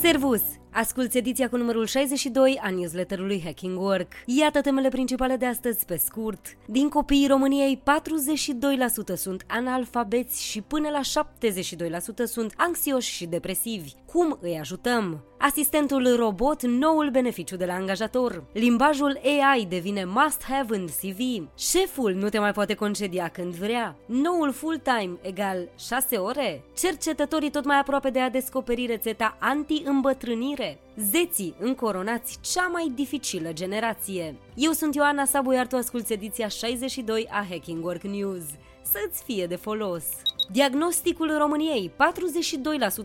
Servus! Asculți ediția cu numărul 62 a newsletterului Hacking Work. Iată temele principale de astăzi pe scurt. Din copiii României, 42% sunt analfabeți și până la 72% sunt anxioși și depresivi. Cum îi ajutăm? Asistentul robot, noul beneficiu de la angajator. Limbajul AI devine must-have în CV. Șeful nu te mai poate concedia când vrea. Noul full-time egal 6 ore. Cercetătorii tot mai aproape de a descoperi rețeta anti-îmbătrânire. Zeții încoronați cea mai dificilă generație. Eu sunt Ioana Sabu, iar tu asculti ediția 62 a Hacking Work News. Să-ți fie de folos! Diagnosticul României,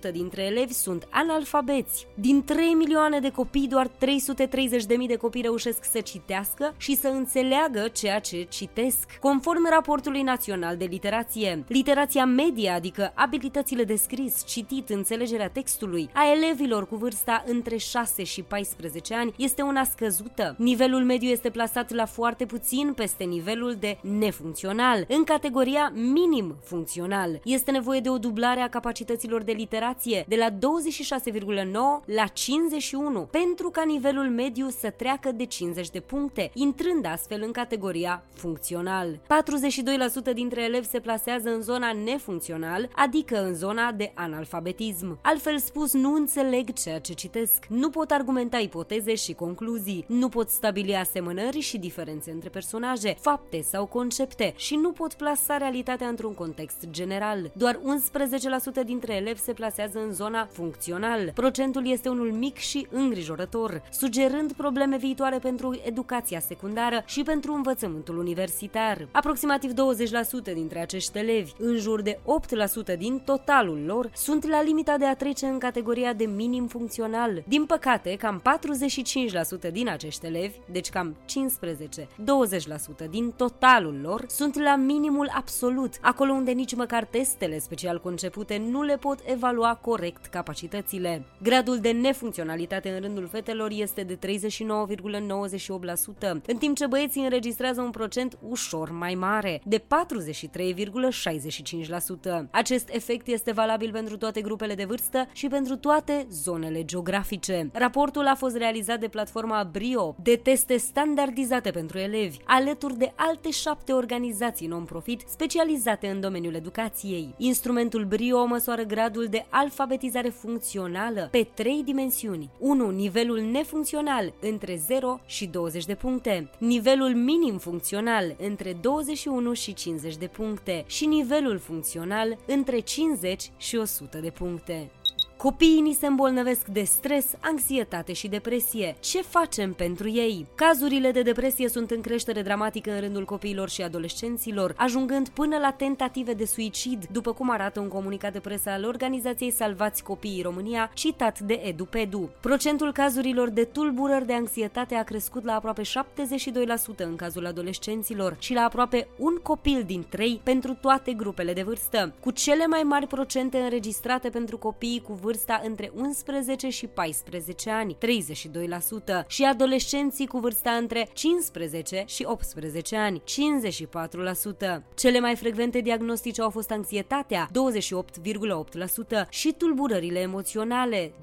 42% dintre elevi sunt analfabeți. Din 3 milioane de copii, doar 330.000 de copii reușesc să citească și să înțeleagă ceea ce citesc. Conform raportului național de literație, literația medie, adică abilitățile de scris, citit, înțelegerea textului, a elevilor cu vârsta între 6 și 14 ani este una scăzută. Nivelul mediu este plasat la foarte puțin peste nivelul de nefuncțional, în categoria minim funcțional. Este nevoie de o dublare a capacităților de literație de la 26,9 la 51 pentru ca nivelul mediu să treacă de 50 de puncte, intrând astfel în categoria funcțional. 42% dintre elevi se plasează în zona nefuncțional, adică în zona de analfabetism. Altfel spus, nu înțeleg ceea ce citesc, nu pot argumenta ipoteze și concluzii, nu pot stabili asemănări și diferențe între personaje, fapte sau concepte și nu pot plasa realitatea într-un context general general. Doar 11% dintre elevi se plasează în zona funcțional. Procentul este unul mic și îngrijorător, sugerând probleme viitoare pentru educația secundară și pentru învățământul universitar. Aproximativ 20% dintre acești elevi, în jur de 8% din totalul lor, sunt la limita de a trece în categoria de minim funcțional. Din păcate, cam 45% din acești elevi, deci cam 15-20% din totalul lor, sunt la minimul absolut, acolo unde nici măcar testele special concepute nu le pot evalua corect capacitățile. Gradul de nefuncționalitate în rândul fetelor este de 39,98%, în timp ce băieții înregistrează un procent ușor mai mare, de 43,65%. Acest efect este valabil pentru toate grupele de vârstă și pentru toate zonele geografice. Raportul a fost realizat de platforma Brio, de teste standardizate pentru elevi, alături de alte șapte organizații non-profit specializate în domeniul educației educației. Instrumentul BRIO măsoară gradul de alfabetizare funcțională pe trei dimensiuni. 1. Nivelul nefuncțional între 0 și 20 de puncte, nivelul minim funcțional între 21 și 50 de puncte și nivelul funcțional între 50 și 100 de puncte. Copiii ni se îmbolnăvesc de stres, anxietate și depresie. Ce facem pentru ei? Cazurile de depresie sunt în creștere dramatică în rândul copiilor și adolescenților, ajungând până la tentative de suicid, după cum arată un comunicat de presă al organizației Salvați Copiii România, citat de EduPedu. Procentul cazurilor de tulburări de anxietate a crescut la aproape 72% în cazul adolescenților și la aproape un copil din trei pentru toate grupele de vârstă, cu cele mai mari procente înregistrate pentru copiii cu vârsta între 11 și 14 ani, 32%, și adolescenții cu vârsta între 15 și 18 ani, 54%. Cele mai frecvente diagnostice au fost anxietatea, 28,8%, și tulburările emoționale, 23%.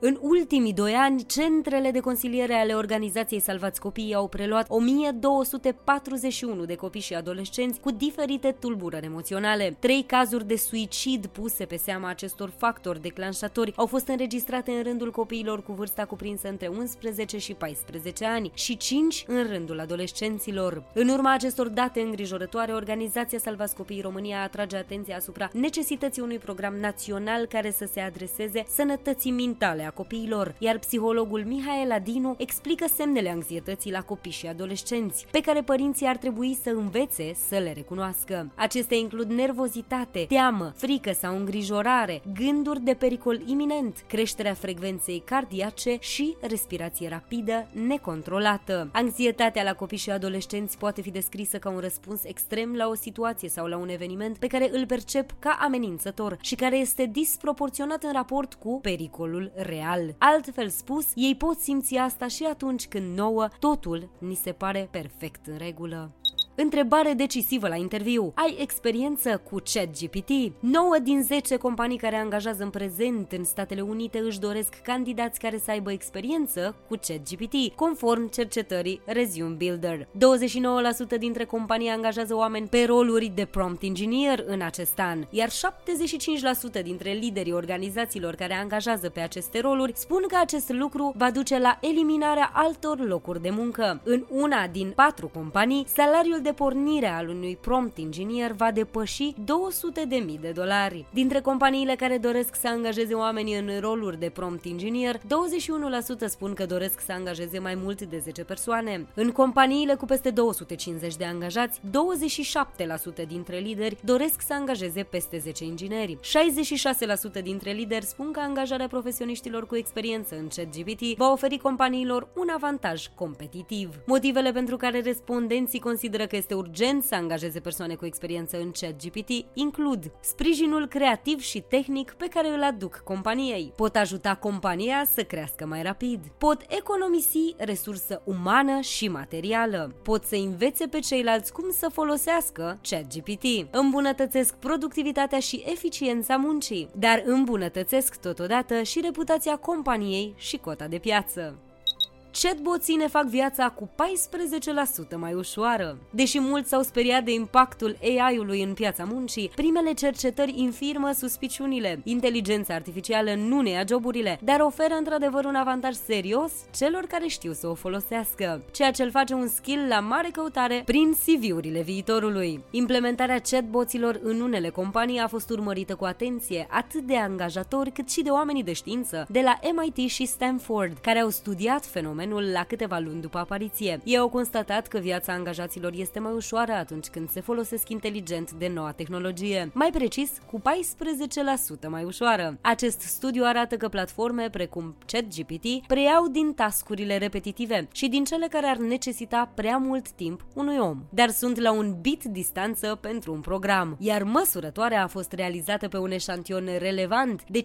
În ultimii doi ani, centrele de consiliere ale organizației Salvați Copiii au preluat 1241 de copii și adolescenți cu diferite tulburări emoționale. Trei cazuri de suicid puse pe seama acestor factori declanșatori au fost înregistrate în rândul copiilor cu vârsta cuprinsă între 11 și 14 ani și 5 în rândul adolescenților. În urma acestor date îngrijorătoare, organizația Salvați Copiii România atrage atenția asupra necesității unui program național care să se adreseze sănătății mentale a copiilor, iar psihologul Mihaela Adinu explică semnele anxietății la copii și adolescenți, pe care părinții ar trebui să învețe să le recunoască. Acestea includ nervozitate, teamă, frică sau îngrijorare, gânduri de pericol iminent, creșterea frecvenței cardiace și respirație rapidă, necontrolată. Anxietatea la copii și adolescenți poate fi descrisă ca un răspuns extrem la o situație sau la un eveniment pe care îl percep ca amenințător și care este disproporționat în raport cu pericolul real. Altfel spus, ei pot simți asta și atunci când nouă totul ni se pare perfect în regulă. Întrebare decisivă la interviu. Ai experiență cu ChatGPT? 9 din 10 companii care angajează în prezent în Statele Unite își doresc candidați care să aibă experiență cu ChatGPT, conform cercetării Resume Builder. 29% dintre companii angajează oameni pe roluri de prompt engineer în acest an, iar 75% dintre liderii organizațiilor care angajează pe aceste roluri spun că acest lucru va duce la eliminarea altor locuri de muncă. În una din patru companii, salariul de pornire al unui prompt engineer va depăși 200.000 de dolari. Dintre companiile care doresc să angajeze oameni în roluri de prompt engineer, 21% spun că doresc să angajeze mai mult de 10 persoane. În companiile cu peste 250 de angajați, 27% dintre lideri doresc să angajeze peste 10 ingineri. 66% dintre lideri spun că angajarea profesioniștilor cu experiență în ChatGPT va oferi companiilor un avantaj competitiv. Motivele pentru care respondenții consideră că este urgent să angajeze persoane cu experiență în ChatGPT includ sprijinul creativ și tehnic pe care îl aduc companiei. Pot ajuta compania să crească mai rapid. Pot economisi resursă umană și materială. Pot să învețe pe ceilalți cum să folosească ChatGPT. Îmbunătățesc productivitatea și eficiența muncii, dar îmbunătățesc totodată și reputația companiei și cota de piață. Chatboții ne fac viața cu 14% mai ușoară. Deși mulți s-au speriat de impactul AI-ului în piața muncii, primele cercetări infirmă suspiciunile. Inteligența artificială nu ne ia joburile, dar oferă într-adevăr un avantaj serios celor care știu să o folosească, ceea ce îl face un skill la mare căutare prin CV-urile viitorului. Implementarea chatboților în unele companii a fost urmărită cu atenție, atât de angajatori cât și de oamenii de știință, de la MIT și Stanford, care au studiat fenomenul fenomenul la câteva luni după apariție. Ei au constatat că viața angajaților este mai ușoară atunci când se folosesc inteligent de noua tehnologie. Mai precis, cu 14% mai ușoară. Acest studiu arată că platforme precum ChatGPT preiau din tascurile repetitive și din cele care ar necesita prea mult timp unui om, dar sunt la un bit distanță pentru un program, iar măsurătoarea a fost realizată pe un eșantion relevant de 5.000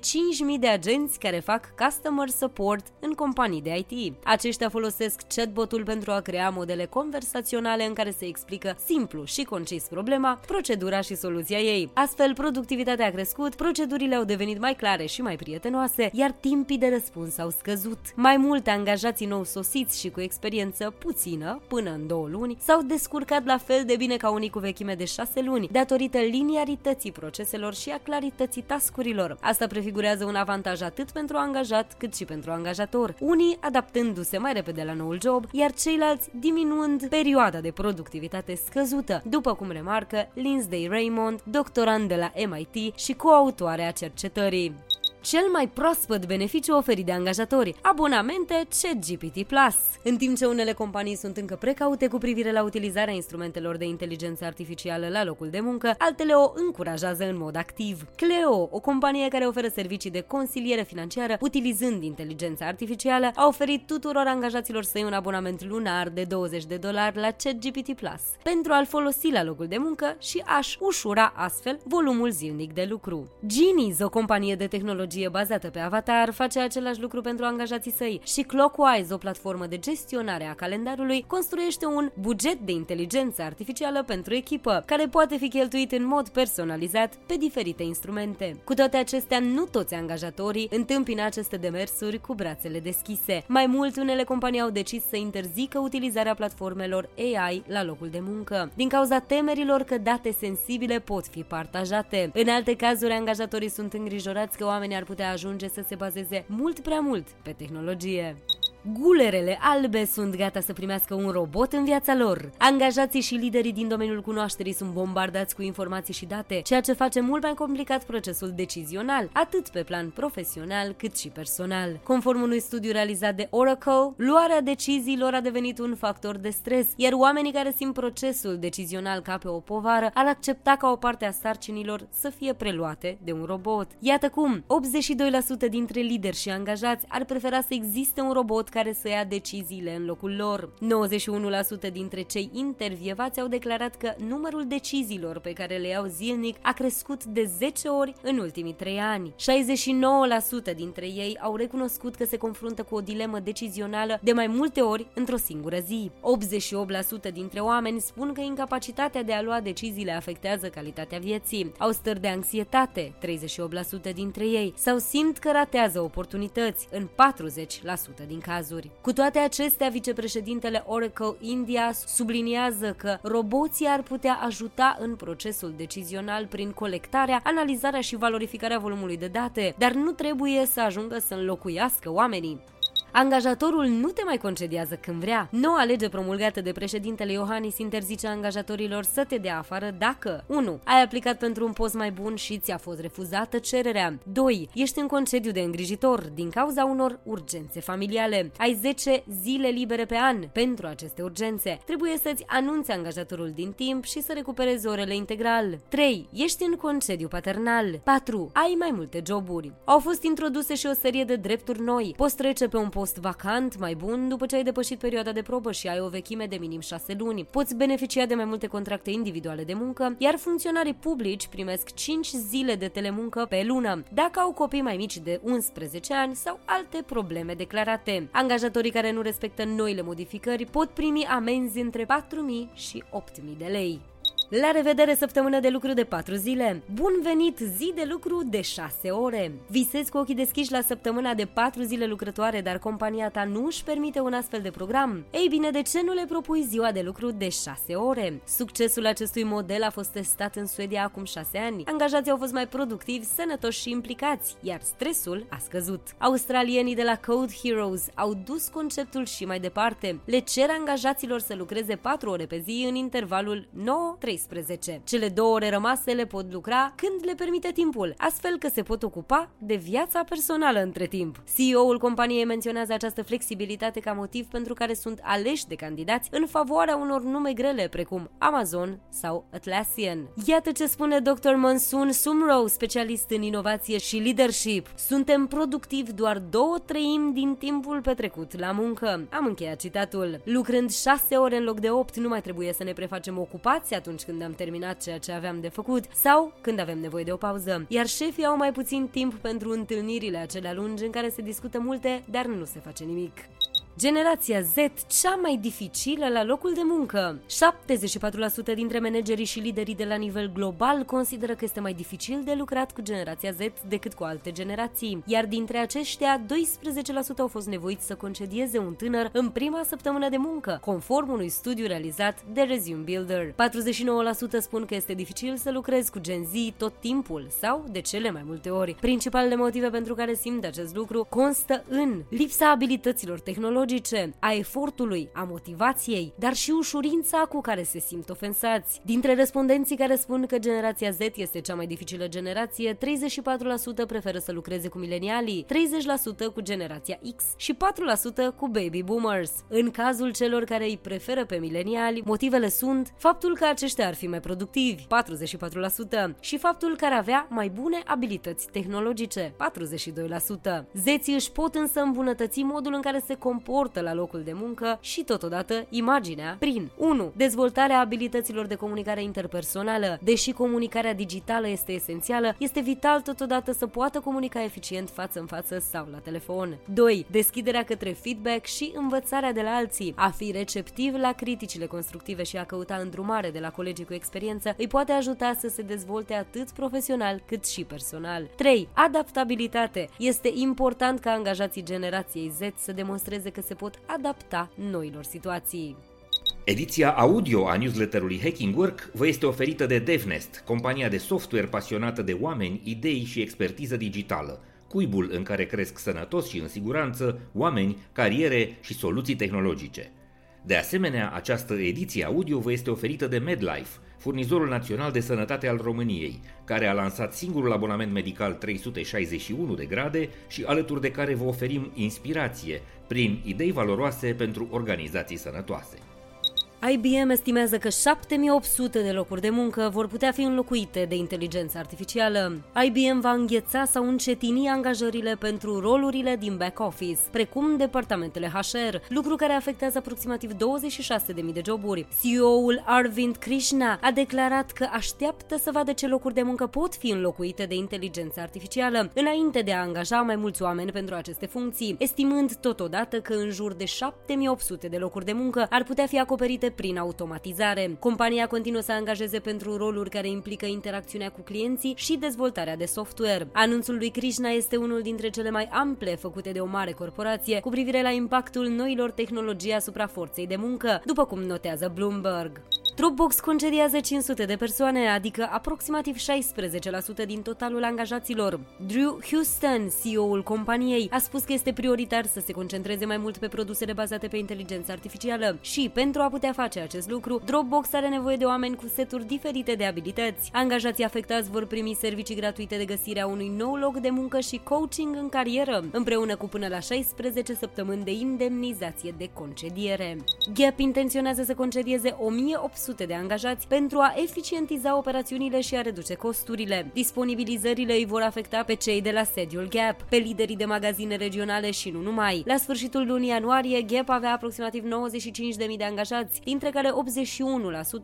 de agenți care fac customer support în companii de IT. Aceștia folosesc chatbotul pentru a crea modele conversaționale în care se explică simplu și concis problema, procedura și soluția ei. Astfel, productivitatea a crescut, procedurile au devenit mai clare și mai prietenoase, iar timpii de răspuns au scăzut. Mai multe angajații nou sosiți și cu experiență puțină, până în două luni, s-au descurcat la fel de bine ca unii cu vechime de șase luni, datorită linearității proceselor și a clarității tascurilor. Asta prefigurează un avantaj atât pentru angajat cât și pentru angajator. Unii adaptându-se adaptându-se mai repede la noul job, iar ceilalți diminuând perioada de productivitate scăzută, după cum remarcă Lindsay Raymond, doctorand de la MIT și coautoarea cercetării cel mai proaspăt beneficiu oferit de angajatori, abonamente ChatGPT Plus. În timp ce unele companii sunt încă precaute cu privire la utilizarea instrumentelor de inteligență artificială la locul de muncă, altele o încurajează în mod activ. Cleo, o companie care oferă servicii de consiliere financiară utilizând inteligența artificială, a oferit tuturor angajaților săi un abonament lunar de 20 de dolari la ChatGPT Plus pentru a-l folosi la locul de muncă și a-și ușura astfel volumul zilnic de lucru. Genies, o companie de tehnologie tehnologie bazată pe avatar face același lucru pentru angajații săi și Clockwise, o platformă de gestionare a calendarului, construiește un buget de inteligență artificială pentru echipă, care poate fi cheltuit în mod personalizat pe diferite instrumente. Cu toate acestea, nu toți angajatorii întâmpină aceste demersuri cu brațele deschise. Mai mult, unele companii au decis să interzică utilizarea platformelor AI la locul de muncă, din cauza temerilor că date sensibile pot fi partajate. În alte cazuri, angajatorii sunt îngrijorați că oamenii ar ar putea ajunge să se bazeze mult prea mult pe tehnologie. Gulerele albe sunt gata să primească un robot în viața lor. Angajații și liderii din domeniul cunoașterii sunt bombardați cu informații și date, ceea ce face mult mai complicat procesul decizional, atât pe plan profesional cât și personal. Conform unui studiu realizat de Oracle, luarea deciziilor a devenit un factor de stres, iar oamenii care simt procesul decizional ca pe o povară ar accepta ca o parte a sarcinilor să fie preluate de un robot. Iată cum, 82% dintre lideri și angajați ar prefera să existe un robot care să ia deciziile în locul lor. 91% dintre cei intervievați au declarat că numărul deciziilor pe care le iau zilnic a crescut de 10 ori în ultimii 3 ani. 69% dintre ei au recunoscut că se confruntă cu o dilemă decizională de mai multe ori într-o singură zi. 88% dintre oameni spun că incapacitatea de a lua deciziile afectează calitatea vieții. Au stări de anxietate, 38% dintre ei, sau simt că ratează oportunități în 40% din cazuri. Cu toate acestea, vicepreședintele Oracle India subliniază că roboții ar putea ajuta în procesul decizional prin colectarea, analizarea și valorificarea volumului de date, dar nu trebuie să ajungă să înlocuiască oamenii. Angajatorul nu te mai concediază când vrea. Noua lege promulgată de președintele Iohannis interzice angajatorilor să te dea afară dacă 1. Ai aplicat pentru un post mai bun și ți-a fost refuzată cererea 2. Ești în concediu de îngrijitor din cauza unor urgențe familiale. Ai 10 zile libere pe an pentru aceste urgențe. Trebuie să-ți anunți angajatorul din timp și să recuperezi orele integral. 3. Ești în concediu paternal. 4. Ai mai multe joburi. Au fost introduse și o serie de drepturi noi. Poți trece pe un post post vacant mai bun după ce ai depășit perioada de probă și ai o vechime de minim 6 luni. Poți beneficia de mai multe contracte individuale de muncă, iar funcționarii publici primesc 5 zile de telemuncă pe lună, dacă au copii mai mici de 11 ani sau alte probleme declarate. Angajatorii care nu respectă noile modificări pot primi amenzi între 4.000 și 8.000 de lei. La revedere săptămână de lucru de 4 zile. Bun venit zi de lucru de 6 ore. Visezi cu ochii deschiși la săptămâna de 4 zile lucrătoare, dar compania ta nu își permite un astfel de program? Ei bine, de ce nu le propui ziua de lucru de 6 ore? Succesul acestui model a fost testat în Suedia acum 6 ani. Angajații au fost mai productivi, sănătoși și implicați, iar stresul a scăzut. Australienii de la Code Heroes au dus conceptul și mai departe. Le cer angajaților să lucreze 4 ore pe zi în intervalul 9-13 12. Cele două ore rămase le pot lucra când le permite timpul, astfel că se pot ocupa de viața personală între timp. CEO-ul companiei menționează această flexibilitate ca motiv pentru care sunt aleși de candidați în favoarea unor nume grele precum Amazon sau Atlassian. Iată ce spune Dr. Monsoon Sumrow, specialist în inovație și leadership. Suntem productivi doar două treimi din timpul petrecut la muncă. Am încheiat citatul. Lucrând șase ore în loc de opt, nu mai trebuie să ne prefacem ocupați atunci când când am terminat ceea ce aveam de făcut sau când avem nevoie de o pauză. Iar șefii au mai puțin timp pentru întâlnirile acelea lungi în care se discută multe, dar nu se face nimic. Generația Z, cea mai dificilă la locul de muncă. 74% dintre managerii și liderii de la nivel global consideră că este mai dificil de lucrat cu generația Z decât cu alte generații, iar dintre aceștia, 12% au fost nevoiți să concedieze un tânăr în prima săptămână de muncă, conform unui studiu realizat de Resume Builder. 49% spun că este dificil să lucrezi cu Gen Z tot timpul sau de cele mai multe ori. Principalele motive pentru care simt acest lucru constă în lipsa abilităților tehnologice psihologice, a efortului, a motivației, dar și ușurința cu care se simt ofensați. Dintre respondenții care spun că generația Z este cea mai dificilă generație, 34% preferă să lucreze cu milenialii, 30% cu generația X și 4% cu baby boomers. În cazul celor care îi preferă pe mileniali, motivele sunt faptul că aceștia ar fi mai productivi, 44%, și faptul că ar avea mai bune abilități tehnologice, 42%. Zeții își pot însă îmbunătăți modul în care se comportă suportă la locul de muncă și totodată imaginea prin 1. Dezvoltarea abilităților de comunicare interpersonală. Deși comunicarea digitală este esențială, este vital totodată să poată comunica eficient față în față sau la telefon. 2. Deschiderea către feedback și învățarea de la alții. A fi receptiv la criticile constructive și a căuta îndrumare de la colegii cu experiență îi poate ajuta să se dezvolte atât profesional cât și personal. 3. Adaptabilitate. Este important ca angajații generației Z să demonstreze că se pot adapta noilor situații. Ediția audio a newsletterului Hacking Work vă este oferită de DevNest, compania de software pasionată de oameni, idei și expertiză digitală, cuibul în care cresc sănătos și în siguranță oameni, cariere și soluții tehnologice. De asemenea, această ediție audio vă este oferită de MedLife, furnizorul național de sănătate al României, care a lansat singurul abonament medical 361 de grade și alături de care vă oferim inspirație prin idei valoroase pentru organizații sănătoase. IBM estimează că 7800 de locuri de muncă vor putea fi înlocuite de inteligență artificială. IBM va îngheța sau încetini angajările pentru rolurile din back office, precum departamentele HR, lucru care afectează aproximativ 26.000 de joburi. CEO-ul Arvind Krishna a declarat că așteaptă să vadă ce locuri de muncă pot fi înlocuite de inteligență artificială, înainte de a angaja mai mulți oameni pentru aceste funcții, estimând totodată că în jur de 7800 de locuri de muncă ar putea fi acoperite prin automatizare. Compania continuă să angajeze pentru roluri care implică interacțiunea cu clienții și dezvoltarea de software. Anunțul lui Krishna este unul dintre cele mai ample făcute de o mare corporație cu privire la impactul noilor tehnologii asupra forței de muncă, după cum notează Bloomberg. Dropbox concediază 500 de persoane, adică aproximativ 16% din totalul angajaților. Drew Houston, CEO-ul companiei, a spus că este prioritar să se concentreze mai mult pe produsele bazate pe inteligență artificială și, pentru a putea face acest lucru, Dropbox are nevoie de oameni cu seturi diferite de abilități. Angajații afectați vor primi servicii gratuite de găsire a unui nou loc de muncă și coaching în carieră, împreună cu până la 16 săptămâni de indemnizație de concediere. Gap intenționează să concedieze 1800 800 de angajați pentru a eficientiza operațiunile și a reduce costurile. Disponibilizările îi vor afecta pe cei de la sediul Gap, pe liderii de magazine regionale și nu numai. La sfârșitul lunii ianuarie, Gap avea aproximativ 95.000 de angajați, dintre care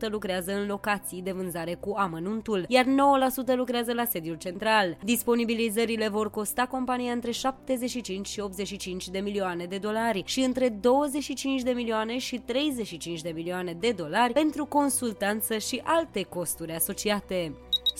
81% lucrează în locații de vânzare cu amănuntul, iar 9% lucrează la sediul central. Disponibilizările vor costa compania între 75 și 85 de milioane de dolari și între 25 de milioane și 35 de milioane de dolari pentru consultanță și alte costuri asociate.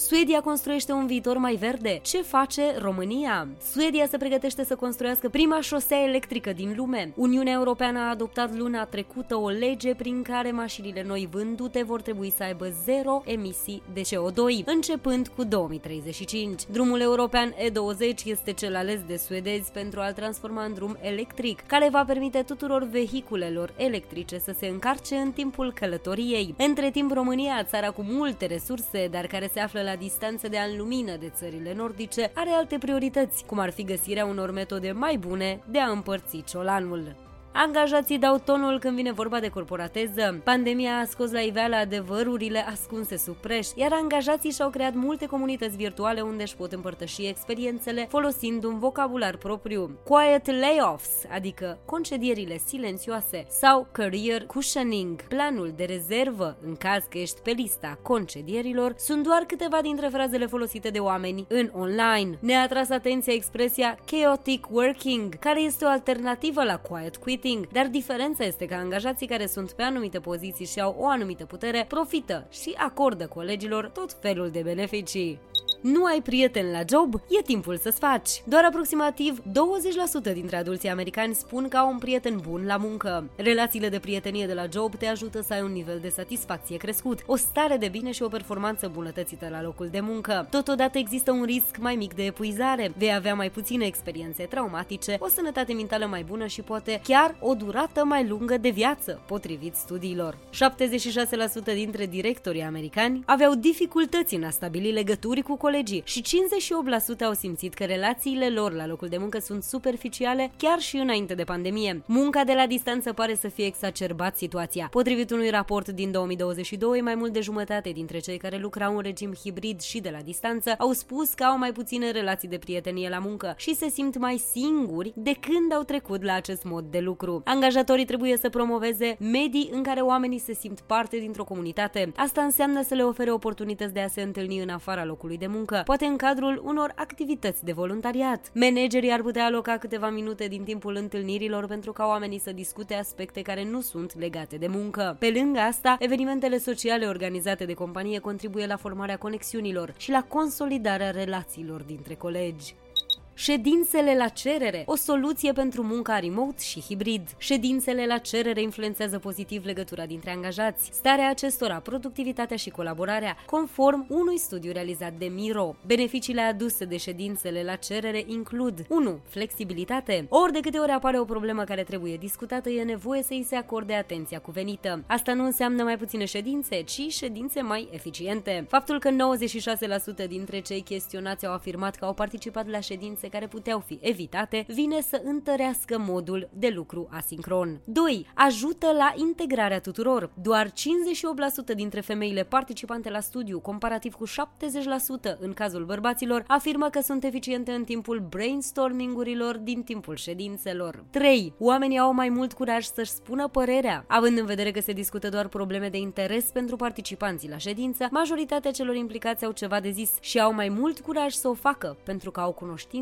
Suedia construiește un viitor mai verde. Ce face România? Suedia se pregătește să construiască prima șosea electrică din lume. Uniunea Europeană a adoptat luna trecută o lege prin care mașinile noi vândute vor trebui să aibă zero emisii de CO2, începând cu 2035. Drumul european E20 este cel ales de suedezi pentru a-l transforma în drum electric, care va permite tuturor vehiculelor electrice să se încarce în timpul călătoriei. Între timp, România, țara cu multe resurse, dar care se află la distanță de an lumină de țările nordice, are alte priorități, cum ar fi găsirea unor metode mai bune de a împărți ciolanul. Angajații dau tonul când vine vorba de corporateză. Pandemia a scos la iveală adevărurile ascunse sub preș, iar angajații și-au creat multe comunități virtuale unde își pot împărtăși experiențele folosind un vocabular propriu. Quiet layoffs, adică concedierile silențioase, sau career cushioning, planul de rezervă în caz că ești pe lista concedierilor, sunt doar câteva dintre frazele folosite de oameni în online. Ne-a atras atenția expresia chaotic working, care este o alternativă la quiet quit marketing, dar diferența este că angajații care sunt pe anumite poziții și au o anumită putere profită și acordă colegilor tot felul de beneficii. Nu ai prieten la job? E timpul să-ți faci. Doar aproximativ 20% dintre adulții americani spun că au un prieten bun la muncă. Relațiile de prietenie de la job te ajută să ai un nivel de satisfacție crescut, o stare de bine și o performanță bunătățită la locul de muncă. Totodată există un risc mai mic de epuizare, vei avea mai puține experiențe traumatice, o sănătate mentală mai bună și poate chiar o durată mai lungă de viață, potrivit studiilor. 76% dintre directorii americani aveau dificultăți în a stabili legături cu colegii și 58% au simțit că relațiile lor la locul de muncă sunt superficiale chiar și înainte de pandemie. Munca de la distanță pare să fie exacerbat situația. Potrivit unui raport din 2022, mai mult de jumătate dintre cei care lucrau în regim hibrid și de la distanță au spus că au mai puține relații de prietenie la muncă și se simt mai singuri de când au trecut la acest mod de lucru. Angajatorii trebuie să promoveze medii în care oamenii se simt parte dintr-o comunitate. Asta înseamnă să le ofere oportunități de a se întâlni în afara locului de muncă muncă, poate în cadrul unor activități de voluntariat. Managerii ar putea aloca câteva minute din timpul întâlnirilor pentru ca oamenii să discute aspecte care nu sunt legate de muncă. Pe lângă asta, evenimentele sociale organizate de companie contribuie la formarea conexiunilor și la consolidarea relațiilor dintre colegi. Ședințele la cerere, o soluție pentru munca remote și hibrid. Ședințele la cerere influențează pozitiv legătura dintre angajați, starea acestora, productivitatea și colaborarea, conform unui studiu realizat de Miro. Beneficiile aduse de ședințele la cerere includ 1. Flexibilitate. Ori de câte ori apare o problemă care trebuie discutată, e nevoie să îi se acorde atenția cuvenită. Asta nu înseamnă mai puține ședințe, ci ședințe mai eficiente. Faptul că 96% dintre cei chestionați au afirmat că au participat la ședințe inconveniențe care puteau fi evitate, vine să întărească modul de lucru asincron. 2. Ajută la integrarea tuturor. Doar 58% dintre femeile participante la studiu, comparativ cu 70% în cazul bărbaților, afirmă că sunt eficiente în timpul brainstormingurilor din timpul ședințelor. 3. Oamenii au mai mult curaj să-și spună părerea. Având în vedere că se discută doar probleme de interes pentru participanții la ședință, majoritatea celor implicați au ceva de zis și au mai mult curaj să o facă, pentru că au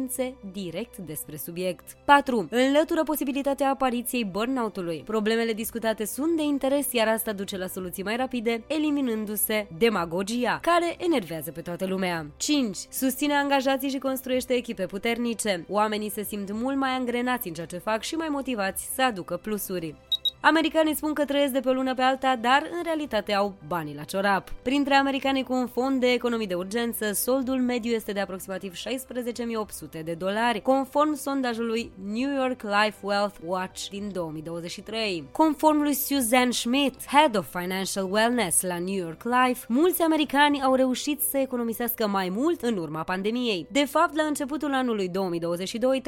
cunoștințe direct despre subiect. 4. Înlătură posibilitatea apariției burnout-ului. Problemele discutate sunt de interes, iar asta duce la soluții mai rapide, eliminându-se demagogia, care enervează pe toată lumea. 5. Susține angajații și construiește echipe puternice. Oamenii se simt mult mai angrenați în ceea ce fac și mai motivați să aducă plusuri. Americanii spun că trăiesc de pe o lună pe alta, dar în realitate au banii la ciorap. Printre americanii cu un fond de economii de urgență, soldul mediu este de aproximativ 16.800 de dolari, conform sondajului New York Life Wealth Watch din 2023. Conform lui Suzanne Schmidt, Head of Financial Wellness la New York Life, mulți americani au reușit să economisească mai mult în urma pandemiei. De fapt, la începutul anului 2022,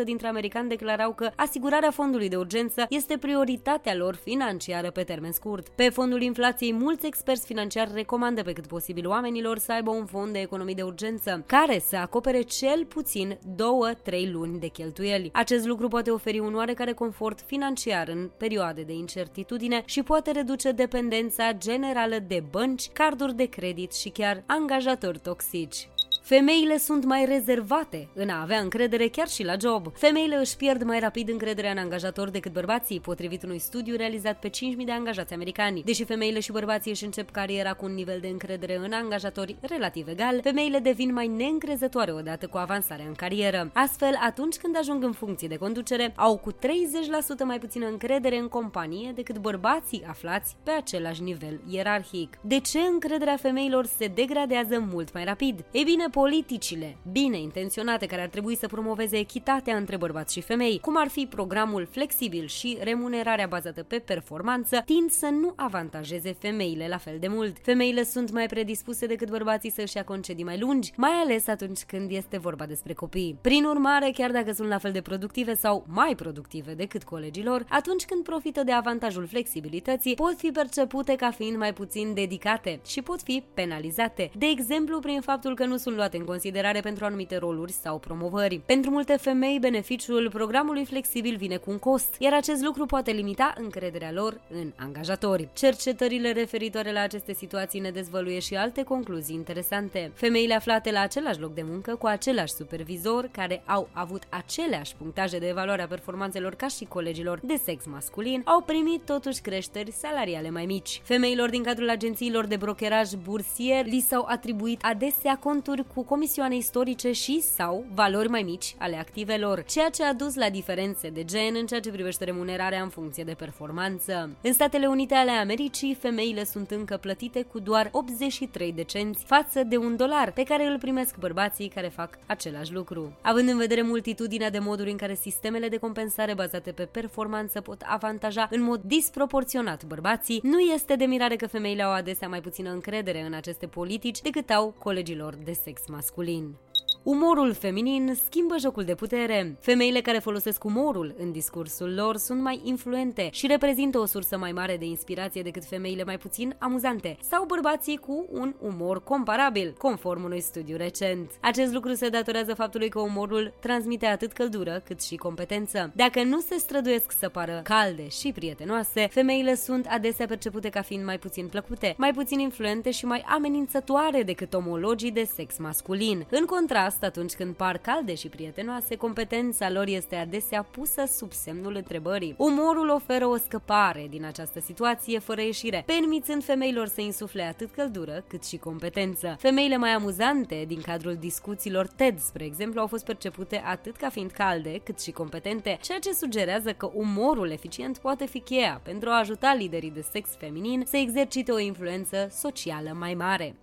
38% dintre americani declarau că asigurarea fondului de urgență este prioritară prioritatea lor financiară pe termen scurt. Pe fondul inflației, mulți experți financiari recomandă pe cât posibil oamenilor să aibă un fond de economii de urgență, care să acopere cel puțin 2-3 luni de cheltuieli. Acest lucru poate oferi un oarecare confort financiar în perioade de incertitudine și poate reduce dependența generală de bănci, carduri de credit și chiar angajatori toxici. Femeile sunt mai rezervate în a avea încredere chiar și la job. Femeile își pierd mai rapid încrederea în angajator decât bărbații, potrivit unui studiu realizat pe 5.000 de angajați americani. Deși femeile și bărbații își încep cariera cu un nivel de încredere în angajatori relativ egal, femeile devin mai neîncrezătoare odată cu avansarea în carieră. Astfel, atunci când ajung în funcție de conducere, au cu 30% mai puțină încredere în companie decât bărbații aflați pe același nivel ierarhic. De ce încrederea femeilor se degradează mult mai rapid? Ei bine, politicile bine intenționate care ar trebui să promoveze echitatea între bărbați și femei, cum ar fi programul flexibil și remunerarea bazată pe performanță, tind să nu avantajeze femeile la fel de mult. Femeile sunt mai predispuse decât bărbații să își ia concedii mai lungi, mai ales atunci când este vorba despre copii. Prin urmare, chiar dacă sunt la fel de productive sau mai productive decât colegilor, atunci când profită de avantajul flexibilității, pot fi percepute ca fiind mai puțin dedicate și pot fi penalizate, de exemplu prin faptul că nu sunt luate în considerare pentru anumite roluri sau promovări. Pentru multe femei, beneficiul programului flexibil vine cu un cost, iar acest lucru poate limita încrederea lor în angajatori. Cercetările referitoare la aceste situații ne dezvăluie și alte concluzii interesante. Femeile aflate la același loc de muncă cu același supervizor, care au avut aceleași punctaje de evaluare a performanțelor ca și colegilor de sex masculin, au primit totuși creșteri salariale mai mici. Femeilor din cadrul agențiilor de brokeraj bursier li s-au atribuit adesea conturi cu comisioane istorice și sau valori mai mici ale activelor, ceea ce a dus la diferențe de gen în ceea ce privește remunerarea în funcție de performanță. În Statele Unite ale Americii, femeile sunt încă plătite cu doar 83 de cenți față de un dolar pe care îl primesc bărbații care fac același lucru. Având în vedere multitudinea de moduri în care sistemele de compensare bazate pe performanță pot avantaja în mod disproporționat bărbații, nu este de mirare că femeile au adesea mai puțină încredere în aceste politici decât au colegilor de sex masculin. Umorul feminin schimbă jocul de putere. Femeile care folosesc umorul în discursul lor sunt mai influente și reprezintă o sursă mai mare de inspirație decât femeile mai puțin amuzante sau bărbații cu un umor comparabil, conform unui studiu recent. Acest lucru se datorează faptului că umorul transmite atât căldură cât și competență. Dacă nu se străduiesc să pară calde și prietenoase, femeile sunt adesea percepute ca fiind mai puțin plăcute, mai puțin influente și mai amenințătoare decât omologii de sex masculin. În contrast, asta atunci când par calde și prietenoase, competența lor este adesea pusă sub semnul întrebării. Umorul oferă o scăpare din această situație fără ieșire, permițând femeilor să insufle atât căldură cât și competență. Femeile mai amuzante din cadrul discuțiilor TED, spre exemplu, au fost percepute atât ca fiind calde cât și competente, ceea ce sugerează că umorul eficient poate fi cheia pentru a ajuta liderii de sex feminin să exercite o influență socială mai mare.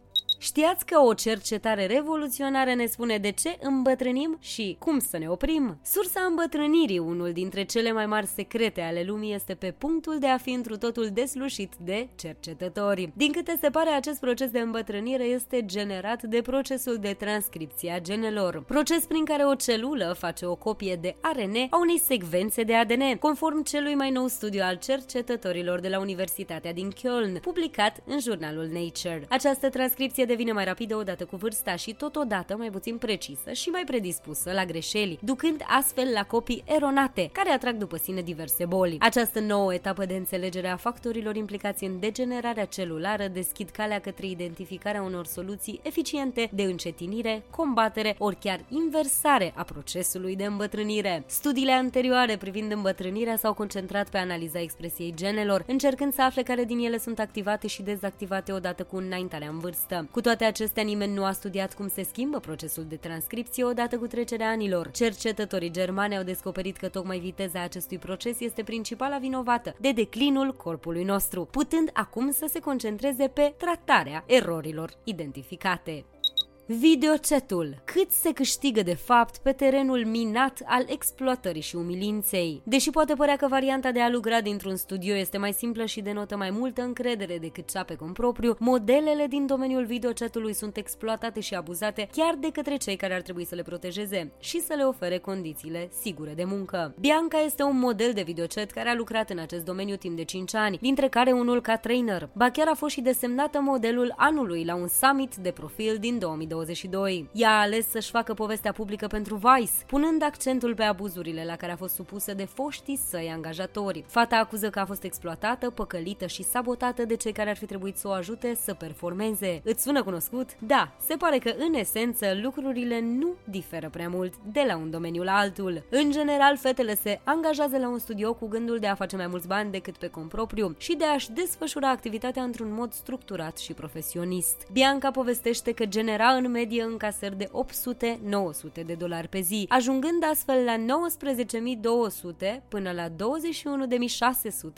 Știați că o cercetare revoluționară ne spune de ce îmbătrânim și cum să ne oprim? Sursa îmbătrânirii, unul dintre cele mai mari secrete ale lumii, este pe punctul de a fi întru totul deslușit de cercetători. Din câte se pare, acest proces de îmbătrânire este generat de procesul de transcripție a genelor, proces prin care o celulă face o copie de ARN a unei secvențe de ADN, conform celui mai nou studiu al cercetătorilor de la Universitatea din Köln, publicat în jurnalul Nature. Această transcripție devine mai rapidă odată cu vârsta și totodată mai puțin precisă și mai predispusă la greșeli, ducând astfel la copii eronate, care atrag după sine diverse boli. Această nouă etapă de înțelegere a factorilor implicați în degenerarea celulară deschid calea către identificarea unor soluții eficiente de încetinire, combatere ori chiar inversare a procesului de îmbătrânire. Studiile anterioare privind îmbătrânirea s-au concentrat pe analiza expresiei genelor, încercând să afle care din ele sunt activate și dezactivate odată cu înaintarea în vârstă. Cu toate acestea, nimeni nu a studiat cum se schimbă procesul de transcripție odată cu trecerea anilor. Cercetătorii germani au descoperit că tocmai viteza acestui proces este principala vinovată de declinul corpului nostru, putând acum să se concentreze pe tratarea erorilor identificate. Videocetul. Cât se câștigă de fapt pe terenul minat al exploatării și umilinței? Deși poate părea că varianta de a lucra dintr-un studio este mai simplă și denotă mai multă încredere decât cea pe propriu, modelele din domeniul videochatului sunt exploatate și abuzate chiar de către cei care ar trebui să le protejeze și să le ofere condițiile sigure de muncă. Bianca este un model de videochat care a lucrat în acest domeniu timp de 5 ani, dintre care unul ca trainer. Ba chiar a fost și desemnată modelul anului la un summit de profil din 2020. 2022. Ea a ales să-și facă povestea publică pentru Vice, punând accentul pe abuzurile la care a fost supusă de foștii săi angajatori. Fata acuză că a fost exploatată, păcălită și sabotată de cei care ar fi trebuit să o ajute să performeze. Îți sună cunoscut? Da, se pare că în esență lucrurile nu diferă prea mult de la un domeniu la altul. În general, fetele se angajează la un studio cu gândul de a face mai mulți bani decât pe compropriu și de a-și desfășura activitatea într-un mod structurat și profesionist. Bianca povestește că genera în medie încasări de 800-900 de dolari pe zi, ajungând astfel la 19.200 până la 21.600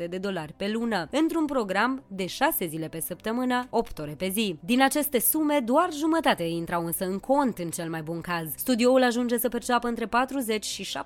de dolari pe lună, într-un program de 6 zile pe săptămână, 8 ore pe zi. Din aceste sume, doar jumătate intrau însă în cont în cel mai bun caz. Studioul ajunge să perceapă între 40 și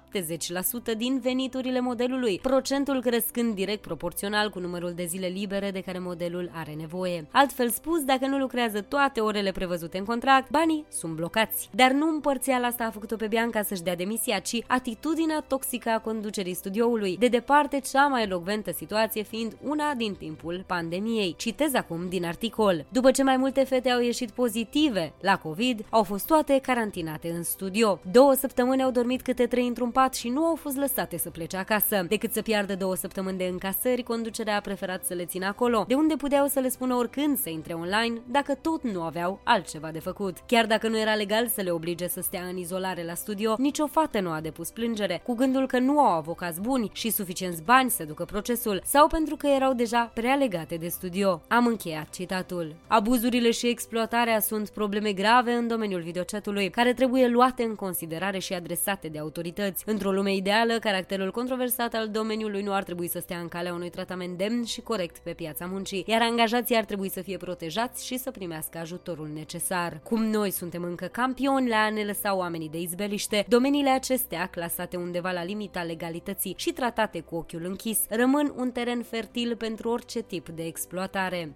70% din veniturile modelului, procentul crescând direct proporțional cu numărul de zile libere de care modelul are nevoie. Altfel spus, dacă nu lucrează toate orele prevăzute în contract, banii sunt blocați. Dar nu împărțiala asta a făcut-o pe Bianca să-și dea demisia, ci atitudinea toxică a conducerii studioului, de departe cea mai elocventă situație fiind una din timpul pandemiei. Citez acum din articol. După ce mai multe fete au ieșit pozitive la COVID, au fost toate carantinate în studio. Două săptămâni au dormit câte trei într-un pat și nu au fost lăsate să plece acasă. Decât să piardă două săptămâni de încasări, conducerea a preferat să le țină acolo, de unde puteau să le spună oricând să intre online, dacă tot nu aveau altceva de făcut. Chiar dacă nu era legal să le oblige să stea în izolare la studio, nicio fată nu a depus plângere, cu gândul că nu au avocați buni și suficienți bani să ducă procesul, sau pentru că erau deja prea legate de studio. Am încheiat citatul. Abuzurile și exploatarea sunt probleme grave în domeniul videochatului, care trebuie luate în considerare și adresate de autorități. Într-o lume ideală, caracterul controversat al domeniului nu ar trebui să stea în calea unui tratament demn și corect pe piața muncii, iar angajații ar trebui să fie protejați și să primească ajutorul necesar. Cum noi suntem încă campioni la a ne lăsa oamenii de izbeliște, domeniile acestea, clasate undeva la limita legalității și tratate cu ochiul închis, rămân un teren fertil pentru orice tip de exploatare.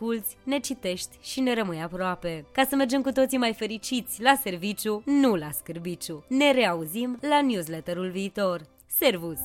asculți, ne citești și ne rămâi aproape. Ca să mergem cu toții mai fericiți la serviciu, nu la scârbiciu. Ne reauzim la newsletterul viitor. Servus!